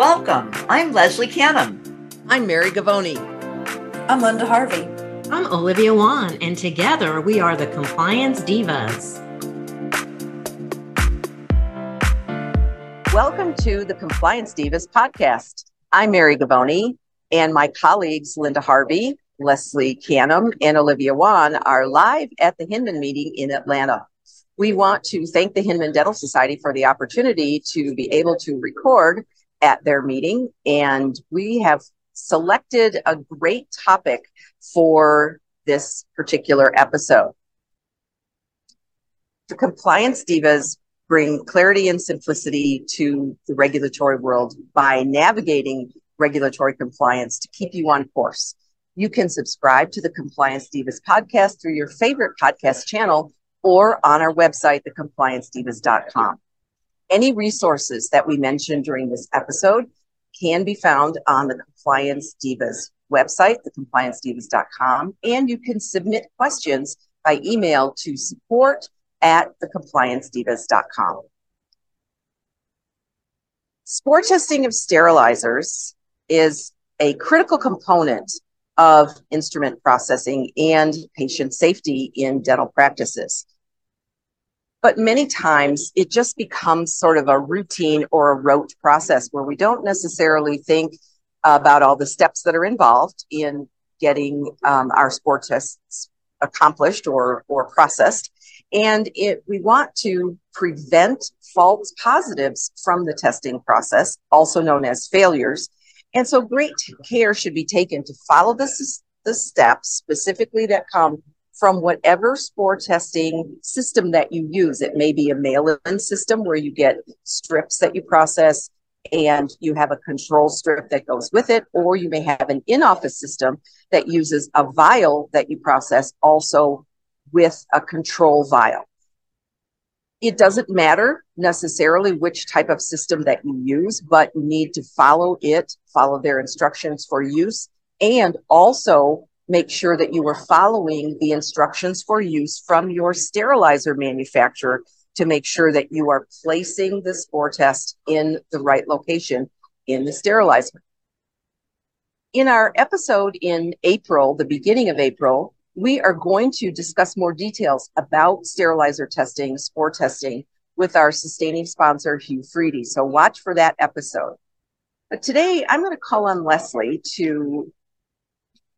Welcome. I'm Leslie Canham. I'm Mary Govoni. I'm Linda Harvey. I'm Olivia Wan, and together we are the Compliance Divas. Welcome to the Compliance Divas podcast. I'm Mary Govoni, and my colleagues Linda Harvey, Leslie Canham, and Olivia Wan are live at the Hinman meeting in Atlanta. We want to thank the Hinman Dental Society for the opportunity to be able to record at their meeting, and we have selected a great topic for this particular episode. The Compliance Divas bring clarity and simplicity to the regulatory world by navigating regulatory compliance to keep you on course. You can subscribe to the Compliance Divas podcast through your favorite podcast channel or on our website, thecompliancedivas.com. Any resources that we mentioned during this episode can be found on the Compliance Divas website, thecompliancedivas.com, and you can submit questions by email to support at thecompliancedivas.com. Spore testing of sterilizers is a critical component of instrument processing and patient safety in dental practices. But many times it just becomes sort of a routine or a rote process where we don't necessarily think about all the steps that are involved in getting um, our spore tests accomplished or, or processed. And it, we want to prevent false positives from the testing process, also known as failures. And so great care should be taken to follow the, the steps specifically that come from whatever spore testing system that you use. It may be a mail in system where you get strips that you process and you have a control strip that goes with it, or you may have an in office system that uses a vial that you process also with a control vial. It doesn't matter necessarily which type of system that you use, but you need to follow it, follow their instructions for use, and also make sure that you are following the instructions for use from your sterilizer manufacturer to make sure that you are placing the spore test in the right location in the sterilizer. In our episode in April, the beginning of April, we are going to discuss more details about sterilizer testing, spore testing with our sustaining sponsor, Hu-Friedy. So watch for that episode. But today I'm going to call on Leslie to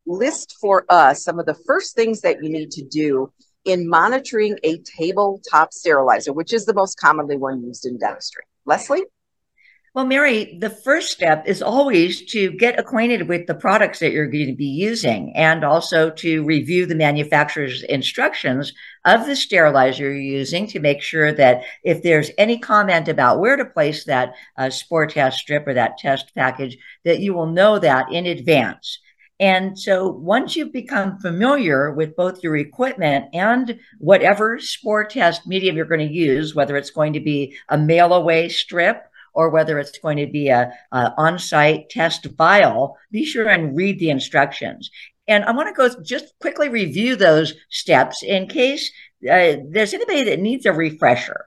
list for us some of the first things that you need to do in monitoring a tabletop sterilizer, which is the most commonly one used in dentistry. Leslie? Well, Mary, the first step is always to get acquainted with the products that you're going to be using and also to review the manufacturer's instructions of the sterilizer you're using to make sure that if there's any comment about where to place that uh, spore test strip or that test package, that you will know that in advance. And so once you've become familiar with both your equipment and whatever spore test medium you're going to use, whether it's going to be a mail away strip or whether it's going to be a, a on-site test vial, be sure and read the instructions. And I want to go just quickly review those steps in case uh, there's anybody that needs a refresher.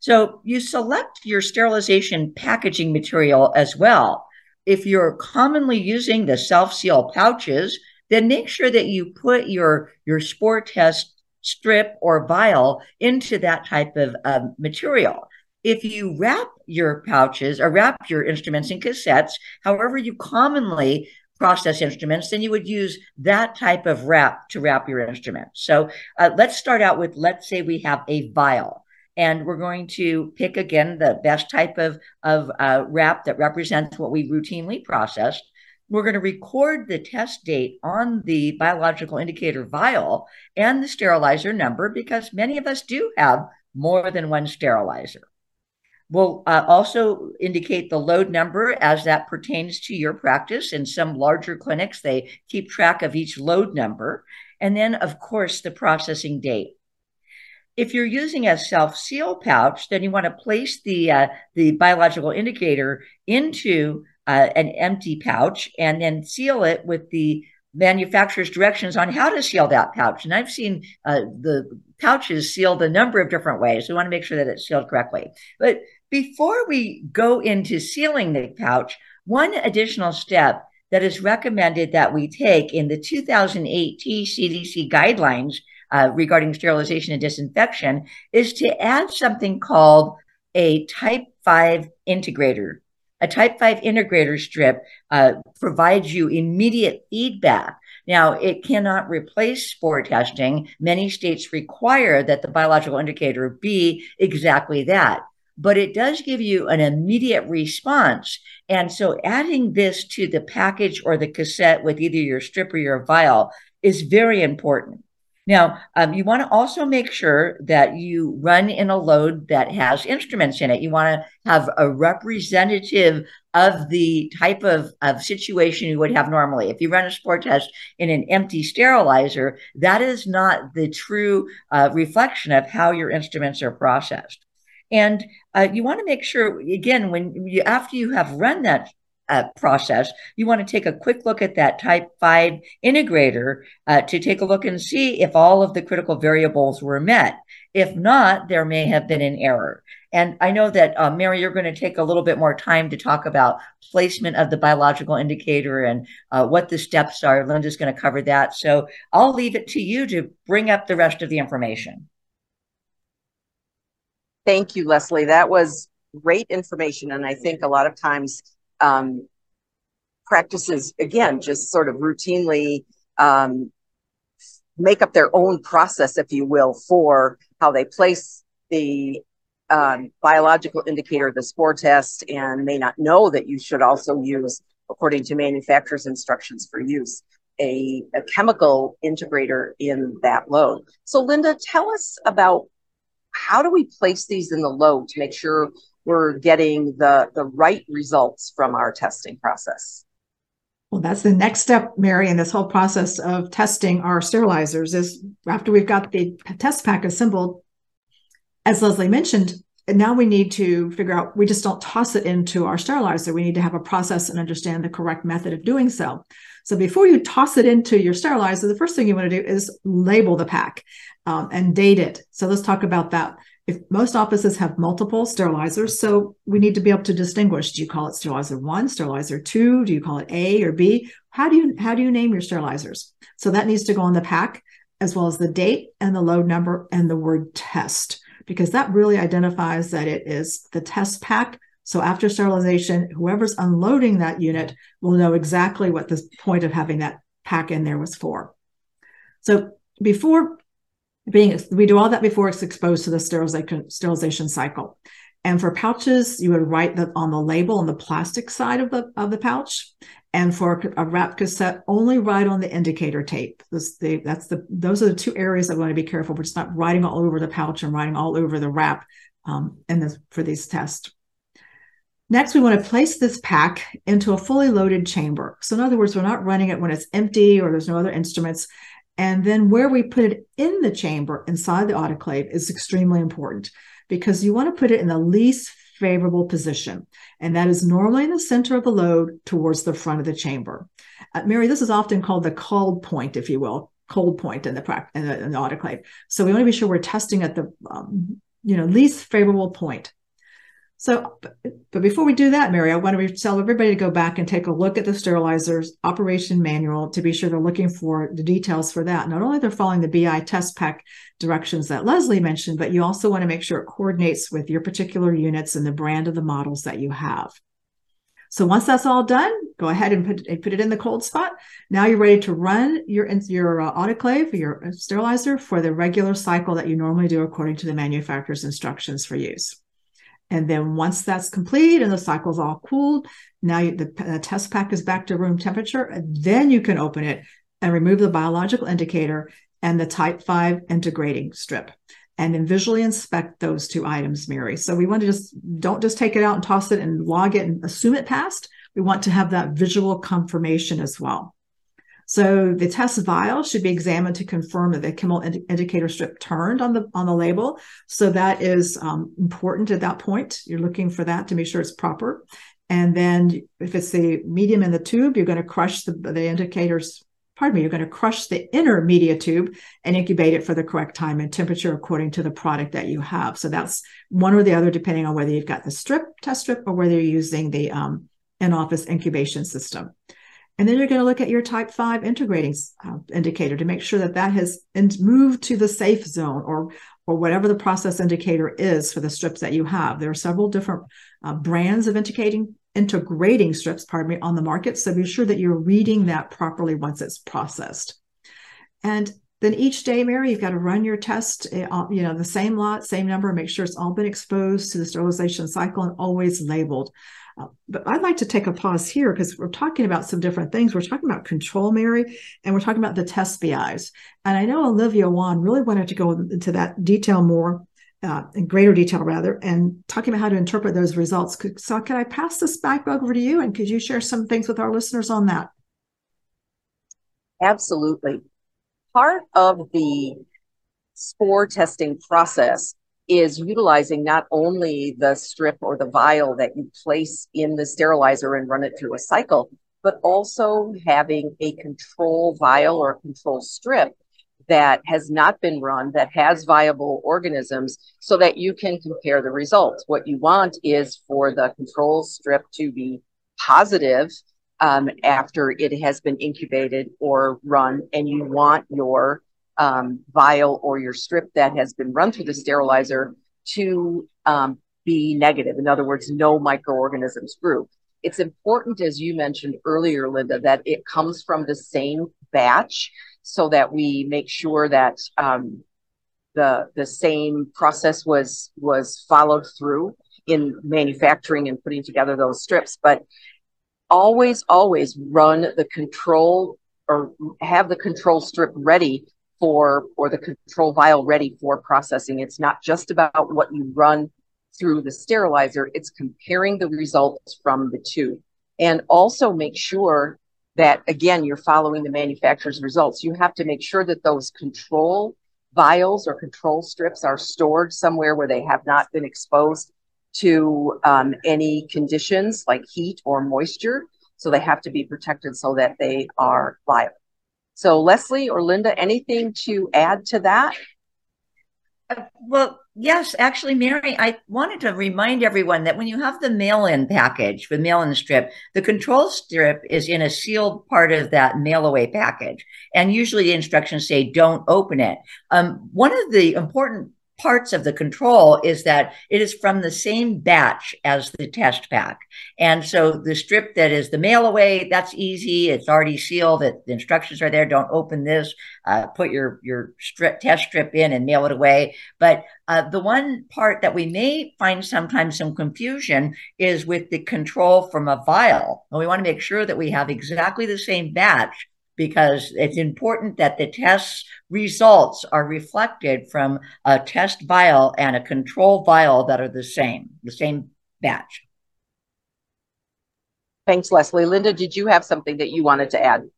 So you select your sterilization packaging material as well if you're commonly using the self-seal pouches, then make sure that you put your, your spore test strip or vial into that type of um, material. If you wrap your pouches or wrap your instruments in cassettes, however you commonly process instruments, then you would use that type of wrap to wrap your instrument. So uh, let's start out with, let's say we have a vial and we're going to pick again the best type of, of uh, wrap that represents what we routinely process. We're going to record the test date on the biological indicator vial and the sterilizer number because many of us do have more than one sterilizer. We'll uh, also indicate the load number as that pertains to your practice. In some larger clinics, they keep track of each load number. And then, of course, the processing date if you're using a self-seal pouch, then you want to place the uh, the biological indicator into uh, an empty pouch and then seal it with the manufacturer's directions on how to seal that pouch. And I've seen uh, the pouches sealed a number of different ways. We want to make sure that it's sealed correctly. But before we go into sealing the pouch, One additional step that is recommended that we take in the 2018 CDC guidelines uh, regarding sterilization and disinfection is to add something called a type 5 integrator. A type 5 integrator strip uh, provides you immediate feedback. Now, it cannot replace spore testing. Many states require that the biological indicator be exactly that but it does give you an immediate response. And so adding this to the package or the cassette with either your strip or your vial is very important. Now, um, you want to also make sure that you run in a load that has instruments in it. You want to have a representative of the type of, of situation you would have normally. If you run a spore test in an empty sterilizer, that is not the true uh, reflection of how your instruments are processed. And uh, you want to make sure, again, when you after you have run that uh, process, you want to take a quick look at that type 5 integrator uh, to take a look and see if all of the critical variables were met. If not, there may have been an error. And I know that, uh, Mary, you're going to take a little bit more time to talk about placement of the biological indicator and uh, what the steps are. Linda's going to cover that. So I'll leave it to you to bring up the rest of the information. Thank you, Leslie. That was great information. And I think a lot of times um, practices, again, just sort of routinely um, make up their own process, if you will, for how they place the um, biological indicator, the spore test, and may not know that you should also use, according to manufacturer's instructions for use, a, a chemical integrator in that load. So, Linda, tell us about how do we place these in the load to make sure we're getting the, the right results from our testing process? Well, that's the next step, Mary, in this whole process of testing our sterilizers is after we've got the test pack assembled, as Leslie mentioned, now we need to figure out, we just don't toss it into our sterilizer. We need to have a process and understand the correct method of doing so. So before you toss it into your sterilizer, the first thing you want to do is label the pack um, and date it. So let's talk about that. If most offices have multiple sterilizers, so we need to be able to distinguish. Do you call it sterilizer one, sterilizer two? Do you call it A or B? How do you how do you name your sterilizers? So that needs to go on the pack, as well as the date and the load number and the word test, because that really identifies that it is the test pack. So after sterilization, whoever's unloading that unit will know exactly what the point of having that pack in there was for. So before being we do all that before it's exposed to the sterilization sterilization cycle. And for pouches, you would write that on the label on the plastic side of the of the pouch. And for a wrap cassette, only write on the indicator tape. This, the, that's the those are the two areas I want to be careful. We're just not writing all over the pouch and writing all over the wrap um, in this for these tests. Next, we want to place this pack into a fully loaded chamber. So in other words, we're not running it when it's empty or there's no other instruments. And then where we put it in the chamber inside the autoclave is extremely important because you want to put it in the least favorable position. And that is normally in the center of the load towards the front of the chamber. Uh, Mary, this is often called the cold point, if you will, cold point in the, in the, in the autoclave. So we want to be sure we're testing at the um, you know least favorable point. So, but before we do that, Mary, I want to tell everybody to go back and take a look at the sterilizer's operation manual to be sure they're looking for the details for that. Not only they're following the BI test pack directions that Leslie mentioned, but you also want to make sure it coordinates with your particular units and the brand of the models that you have. So once that's all done, go ahead and put, and put it in the cold spot. Now you're ready to run your your uh, autoclave, your sterilizer for the regular cycle that you normally do according to the manufacturer's instructions for use. And then once that's complete and the cycle's all cooled, now you, the, test pack is back to room temperature. then you can open it and remove the biological indicator and the type 5 integrating strip and then visually inspect those two items, Mary. So we want to just don't just take it out and toss it and log it and assume it passed. We want to have that visual confirmation as well. So the test vial should be examined to confirm that the chemical ind- indicator strip turned on the on the label. So that is um, important at that point. You're looking for that to make sure it's proper. And then if it's the medium in the tube, you're going to crush the, the indicators. Pardon me, you're going to crush the inner media tube and incubate it for the correct time and temperature according to the product that you have. So that's one or the other, depending on whether you've got the strip, test strip, or whether you're using the um, in office incubation system. And then you're going to look at your type 5 integrating uh, indicator to make sure that that has moved to the safe zone or or whatever the process indicator is for the strips that you have. There are several different uh, brands of integrating integrating strips, pardon me, on the market. So be sure that you're reading that properly once it's processed. And then each day, Mary, you've got to run your test, eh, you know, the same lot, same number, make sure it's all been exposed to the sterilization cycle and always labeled. But I'd like to take a pause here because we're talking about some different things. We're talking about control, Mary, and we're talking about the test BIs. And I know Olivia Wan really wanted to go into that detail more, uh, in greater detail rather, and talking about how to interpret those results. So can I pass this back over to you and could you share some things with our listeners on that? Absolutely. Part of the spore testing process is utilizing not only the strip or the vial that you place in the sterilizer and run it through a cycle, but also having a control vial or control strip that has not been run, that has viable organisms, so that you can compare the results. What you want is for the control strip to be positive um, after it has been incubated or run, and you want your um, vial or your strip that has been run through the sterilizer to um, be negative. In other words, no microorganisms grew. It's important, as you mentioned earlier, Linda, that it comes from the same batch so that we make sure that um, the the same process was was followed through in manufacturing and putting together those strips. But always, always run the control or have the control strip ready for or the control vial ready for processing. It's not just about what you run through the sterilizer, it's comparing the results from the two. And also make sure that again you're following the manufacturer's results. You have to make sure that those control vials or control strips are stored somewhere where they have not been exposed to um, any conditions like heat or moisture. So they have to be protected so that they are viable. So, Leslie or Linda, anything to add to that? Uh, well, yes, actually, Mary, I wanted to remind everyone that when you have the mail in package, the mail in strip, the control strip is in a sealed part of that mail away package. And usually the instructions say don't open it. Um, one of the important parts of the control is that it is from the same batch as the test pack. And so the strip that is the mail away, that's easy. It's already sealed. It, the instructions are there. Don't open this. Uh, put your, your strip, test strip in and mail it away. But uh, the one part that we may find sometimes some confusion is with the control from a vial. And we want to make sure that we have exactly the same batch because it's important that the test results are reflected from a test vial and a control vial that are the same, the same batch. Thanks, Leslie. Linda, did you have something that you wanted to add?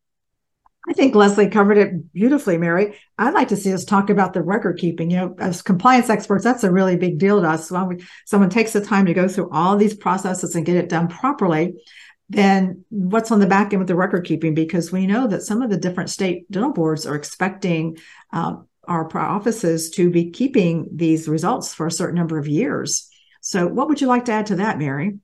I think Leslie covered it beautifully, Mary. I'd like to see us talk about the record keeping. You know, as compliance experts, that's a really big deal to us. When we, someone takes the time to go through all these processes and get it done properly, then what's on the back end with the record keeping? Because we know that some of the different state dental boards are expecting um, our offices to be keeping these results for a certain number of years. So, what would you like to add to that, Mary?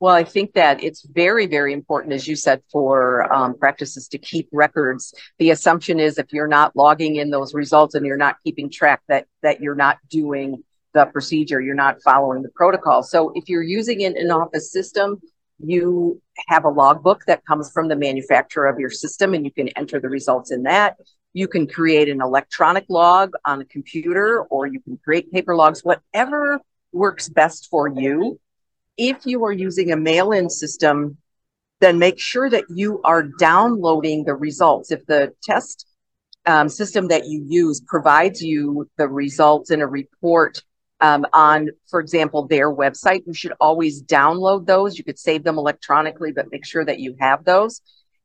Well, I think that it's very, very important, as you said, for um, practices to keep records. The assumption is if you're not logging in those results and you're not keeping track, that that you're not doing the procedure, you're not following the protocol. So, if you're using an in-office system, you have a logbook that comes from the manufacturer of your system and you can enter the results in that. You can create an electronic log on a computer or you can create paper logs, whatever works best for you. If you are using a mail in system, then make sure that you are downloading the results. If the test um, system that you use provides you the results in a report um, on, for example, their website. You should always download those. You could save them electronically, but make sure that you have those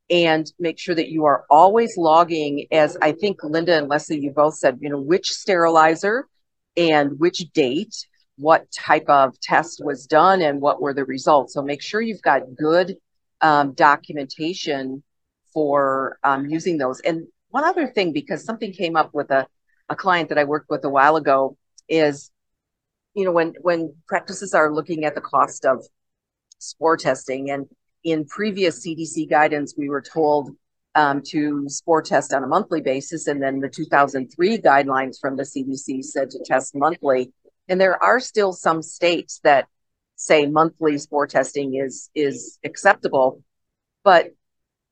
and make sure that you are always logging, as I think Linda and Leslie, you both said, you know, which sterilizer and which date, what type of test was done, and what were the results. So make sure you've got good um, documentation for um, using those. And one other thing, because something came up with a, a client that I worked with a while ago, is you know, when when practices are looking at the cost of spore testing and in previous CDC guidance, we were told um, to spore test on a monthly basis. And then the 2003 guidelines from the CDC said to test monthly. And there are still some states that say monthly spore testing is, is acceptable. But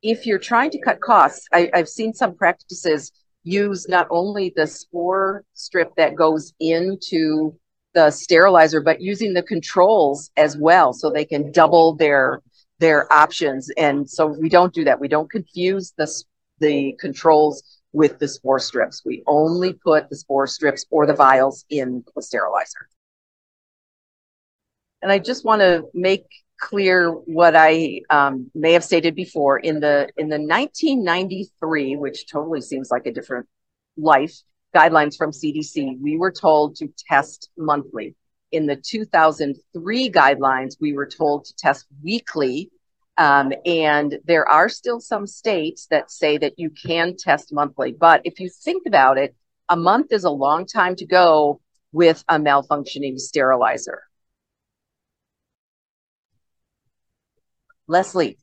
if you're trying to cut costs, I, I've seen some practices use not only the spore strip that goes into the sterilizer, but using the controls as well, so they can double their their options. And so we don't do that. We don't confuse the the controls with the spore strips. We only put the spore strips or the vials in the sterilizer. And I just want to make clear what I um, may have stated before in the in the 1993, which totally seems like a different life guidelines from CDC. We were told to test monthly. In the 2003 guidelines, we were told to test weekly. Um, and there are still some states that say that you can test monthly. But if you think about it, a month is a long time to go with a malfunctioning sterilizer. Leslie.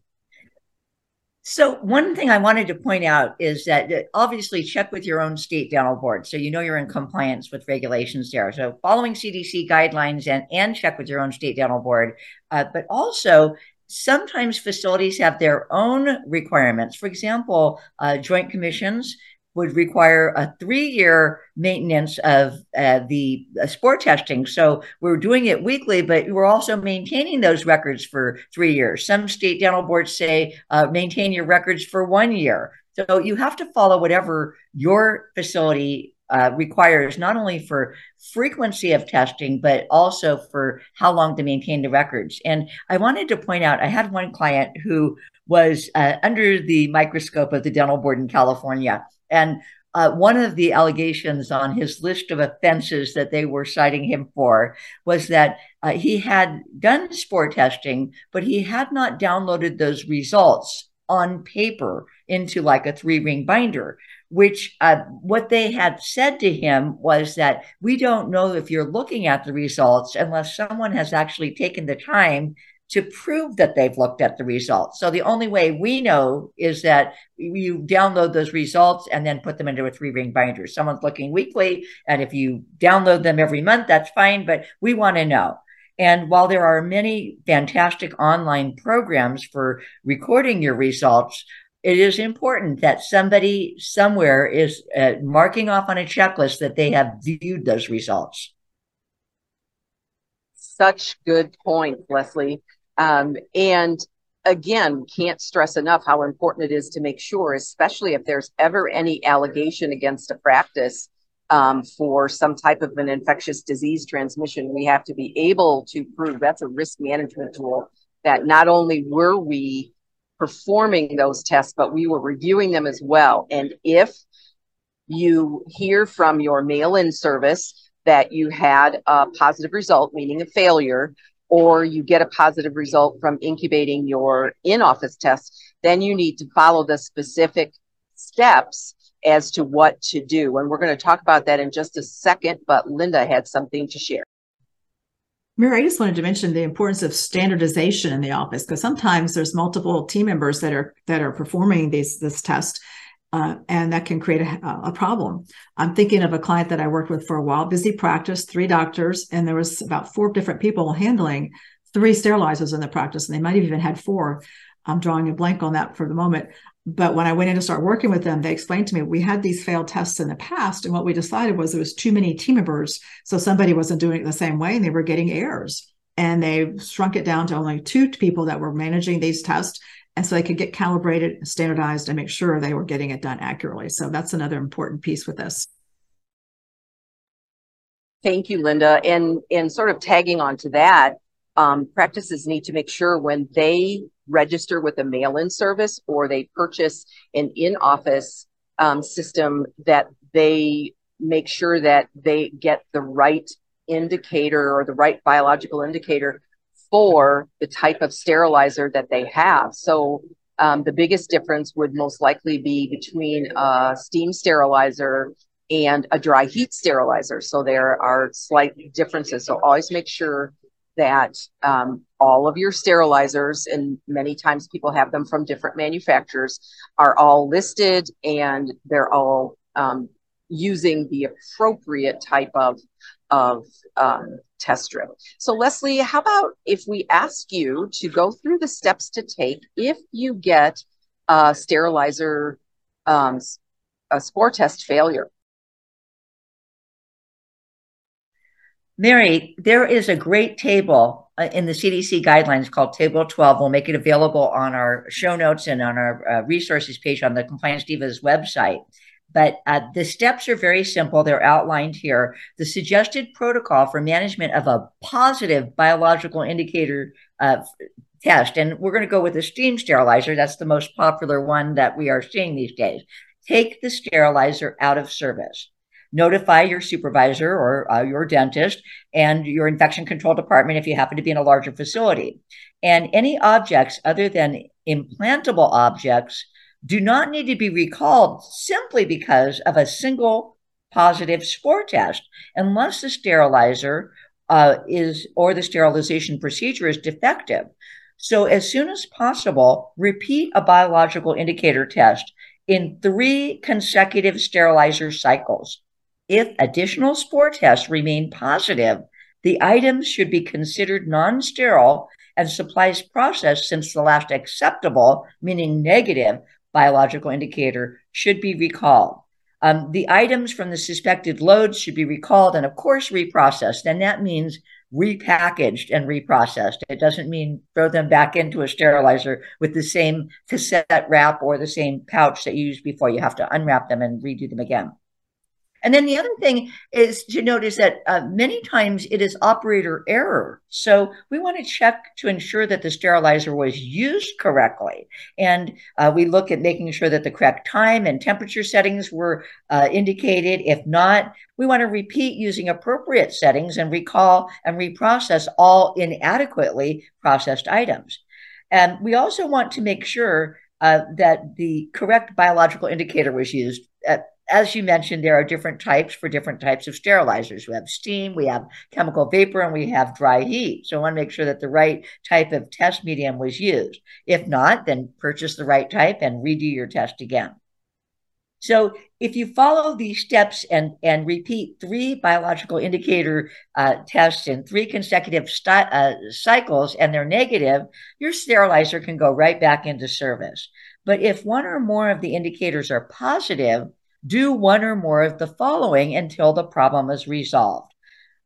So one thing I wanted to point out is that obviously check with your own state dental board so you know you're in compliance with regulations there. So following CDC guidelines and and check with your own state dental board, uh, but also sometimes facilities have their own requirements. For example, uh, joint commissions would require a three year maintenance of uh, the uh, spore testing. So we're doing it weekly, but we're also maintaining those records for three years. Some state dental boards say uh, maintain your records for one year. So you have to follow whatever your facility uh, requires, not only for frequency of testing, but also for how long to maintain the records. And I wanted to point out, I had one client who was uh, under the microscope of the dental board in California and uh, one of the allegations on his list of offenses that they were citing him for was that uh, he had done spore testing, but he had not downloaded those results on paper into like a three ring binder. Which uh, what they had said to him was that we don't know if you're looking at the results unless someone has actually taken the time to prove that they've looked at the results. So the only way we know is that you download those results and then put them into a three ring binder. Someone's looking weekly, and if you download them every month, that's fine, but we want to know. And while there are many fantastic online programs for recording your results, it is important that somebody somewhere is uh, marking off on a checklist that they have viewed those results. Such good point, Leslie. Um, and again, can't stress enough how important it is to make sure, especially if there's ever any allegation against a practice um, for some type of an infectious disease transmission, we have to be able to prove that's a risk management tool that not only were we performing those tests, but we were reviewing them as well. And if you hear from your mail in service that you had a positive result, meaning a failure, or you get a positive result from incubating your in office test, then you need to follow the specific steps as to what to do. And we're going to talk about that in just a second, but Linda had something to share. Mary, I just wanted to mention the importance of standardization in the office because sometimes there's multiple team members that are that are performing these this test, uh, and that can create a, a, problem. I'm thinking of a client that I worked with for a while, busy practice, three doctors, and there was about four different people handling three sterilizers in the practice, and they might have even had four. I'm drawing a blank on that for the moment. But when I went in to start working with them, they explained to me we had these failed tests in the past, and what we decided was there was too many team members, so somebody wasn't doing it the same way, and they were getting errors. And they shrunk it down to only two people that were managing these tests and so they could get calibrated, standardized, and make sure they were getting it done accurately. So that's another important piece with this. Thank you, Linda. And and sort of tagging on to that, um, practices need to make sure when they register with a mail-in service or they purchase an in-office um, system that they make sure that they get the right indicator or the right biological indicator for the type of sterilizer that they have. So um, the biggest difference would most likely be between a steam sterilizer and a dry heat sterilizer. So there are slight differences. So always make sure that um, all of your sterilizers, and many times people have them from different manufacturers, are all listed and they're all um, using the appropriate type of of um, test strip. So, Leslie, how about if we ask you to go through the steps to take if you get a sterilizer, um, a spore test failure? Mary, there is a great table uh, in the CDC guidelines called Table 12. We'll make it available on our show notes and on our uh, resources page on the Compliance Divas website. But uh, the steps are very simple. They're outlined here. The suggested protocol for management of a positive biological indicator uh, test, and we're going to go with the steam sterilizer. That's the most popular one that we are seeing these days. Take the sterilizer out of service notify your supervisor or uh, your dentist and your infection control department if you happen to be in a larger facility. And any objects other than implantable objects do not need to be recalled simply because of a single positive spore test, unless the sterilizer uh, is or the sterilization procedure is defective. So, as soon as possible, repeat a biological indicator test in three consecutive sterilizer cycles. If additional spore tests remain positive, the items should be considered non sterile and supplies processed since the last acceptable, meaning negative, biological indicator should be recalled. Um, the items from the suspected loads should be recalled and, of course, reprocessed. And that means repackaged and reprocessed. It doesn't mean throw them back into a sterilizer with the same cassette wrap or the same pouch that you used before. You have to unwrap them and redo them again. And then the other thing is to notice that uh, many times it is operator error. So we want to check to ensure that the sterilizer was used correctly. And uh, we look at making sure that the correct time and temperature settings were uh, indicated. If not, we want to repeat using appropriate settings and recall and reprocess all inadequately processed items. And we also want to make sure uh, that the correct biological indicator was used. Uh, as you mentioned, there are different types for different types of sterilizers. We have steam, we have chemical vapor, and we have dry heat. So I want to make sure that the right type of test medium was used. If not, then purchase the right type and redo your test again. So if you follow these steps and, and repeat three biological indicator uh, tests in three consecutive st- uh, cycles and they're negative, your sterilizer can go right back into service. But if one or more of the indicators are positive, do one or more of the following until the problem is resolved.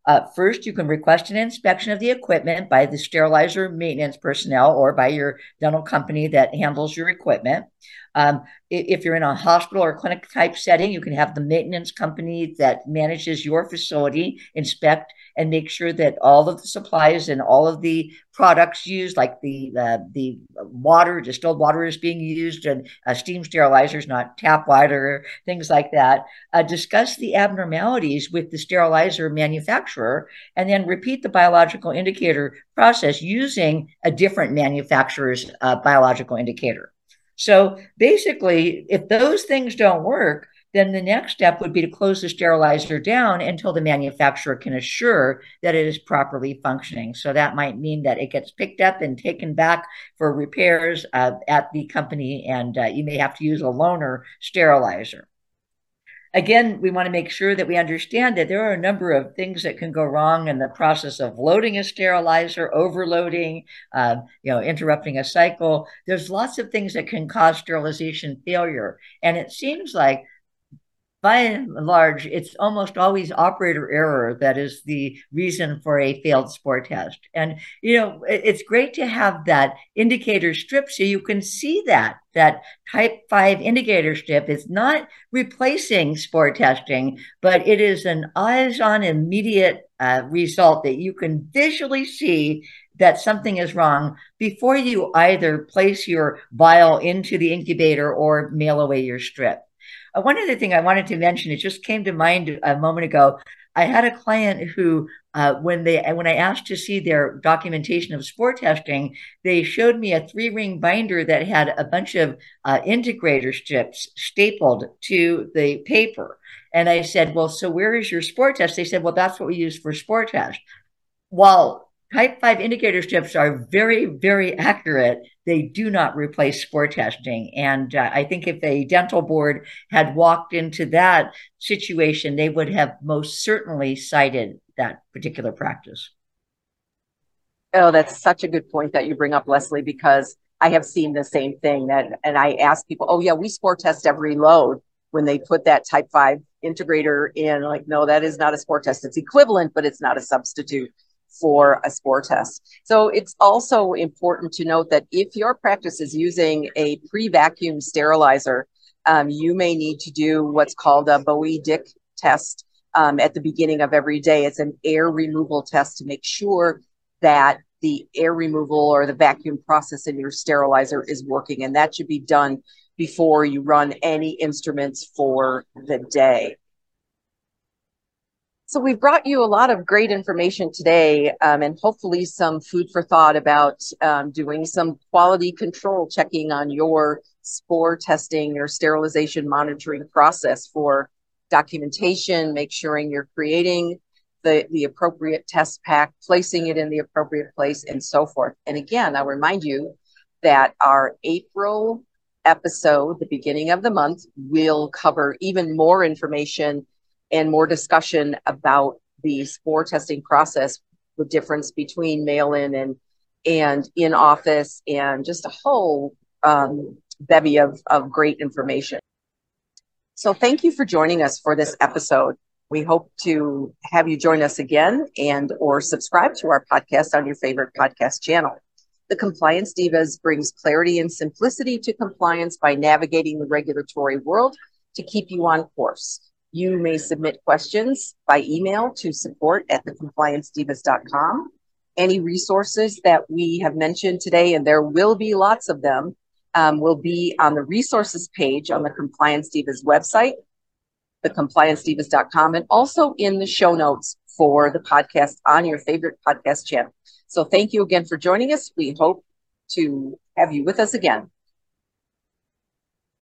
Uh, first, you can request an inspection of the equipment by the sterilizer maintenance personnel or by your dental company that handles your equipment. Um, if you're in a hospital or clinic type setting, you can have the maintenance company that manages your facility inspect and make sure that all of the supplies and all of the products used, like the uh, the water, distilled water, is being used, and uh, steam sterilizers, not tap water, things like that. Uh, discuss the abnormalities with the sterilizer manufacturer, and then repeat the biological indicator process using a different manufacturer's uh, biological indicator. So basically, if those things don't work, then the next step would be to close the sterilizer down until the manufacturer can assure that it is properly functioning. So that might mean that it gets picked up and taken back for repairs uh, at the company, and uh, you may have to use a loaner sterilizer. Again, we want to make sure that we understand that there are a number of things that can go wrong in the process of loading a sterilizer, overloading, uh, you know, interrupting a cycle. There's lots of things that can cause sterilization failure, and it seems like by and large, it's almost always operator error that is the reason for a failed spore test. And, you know, it's great to have that indicator strip so you can see that. That type 5 indicator strip is not replacing spore testing, but it is an eyes on immediate uh, result that you can visually see that something is wrong before you either place your vial into the incubator or mail away your strip. Uh, one other thing I wanted to mention, it just came to mind a moment ago. I had a client who, uh, when they when I asked to see their documentation of spore testing, they showed me a three ring binder that had a bunch of uh, integrator strips stapled to the paper. And I said, "Well, so where is your spore test?" They said, "Well, that's what we use for spore test." While type 5 indicator strips are very, very accurate. They do not replace spore testing. And uh, I think if a dental board had walked into that situation, they would have most certainly cited that particular practice. Oh, that's such a good point that you bring up, Leslie, because I have seen the same thing that, and I ask people, oh yeah, we spore test every load when they put that type five integrator in, like, no, that is not a spore test. It's equivalent, but it's not a substitute for a spore test. So it's also important to note that if your practice is using a pre-vacuum sterilizer, um, you may need to do what's called a Bowie Dick test um, at the beginning of every day. It's an air removal test to make sure that the air removal or the vacuum process in your sterilizer is working. And that should be done before you run any instruments for the day. So we've brought you a lot of great information today um, and hopefully some food for thought about um, doing some quality control checking on your spore testing, your sterilization monitoring process for documentation, make sure you're creating the, the appropriate test pack, placing it in the appropriate place, and so forth. And again, I'll remind you that our April episode, the beginning of the month, will cover even more information and more discussion about the spore testing process, the difference between mail-in and and in office, and just a whole um, bevy of, of great information. So thank you for joining us for this episode. We hope to have you join us again and or subscribe to our podcast on your favorite podcast channel. The Compliance Divas brings clarity and simplicity to compliance by navigating the regulatory world to keep you on course. You may submit questions by email to support at thecompliancedivas.com. Any resources that we have mentioned today, and there will be lots of them, um, will be on the resources page on the Compliance Divas website thecompliancedivas.com, and also in the show notes for the podcast on your favorite podcast channel. So thank you again for joining us. We hope to have you with us again.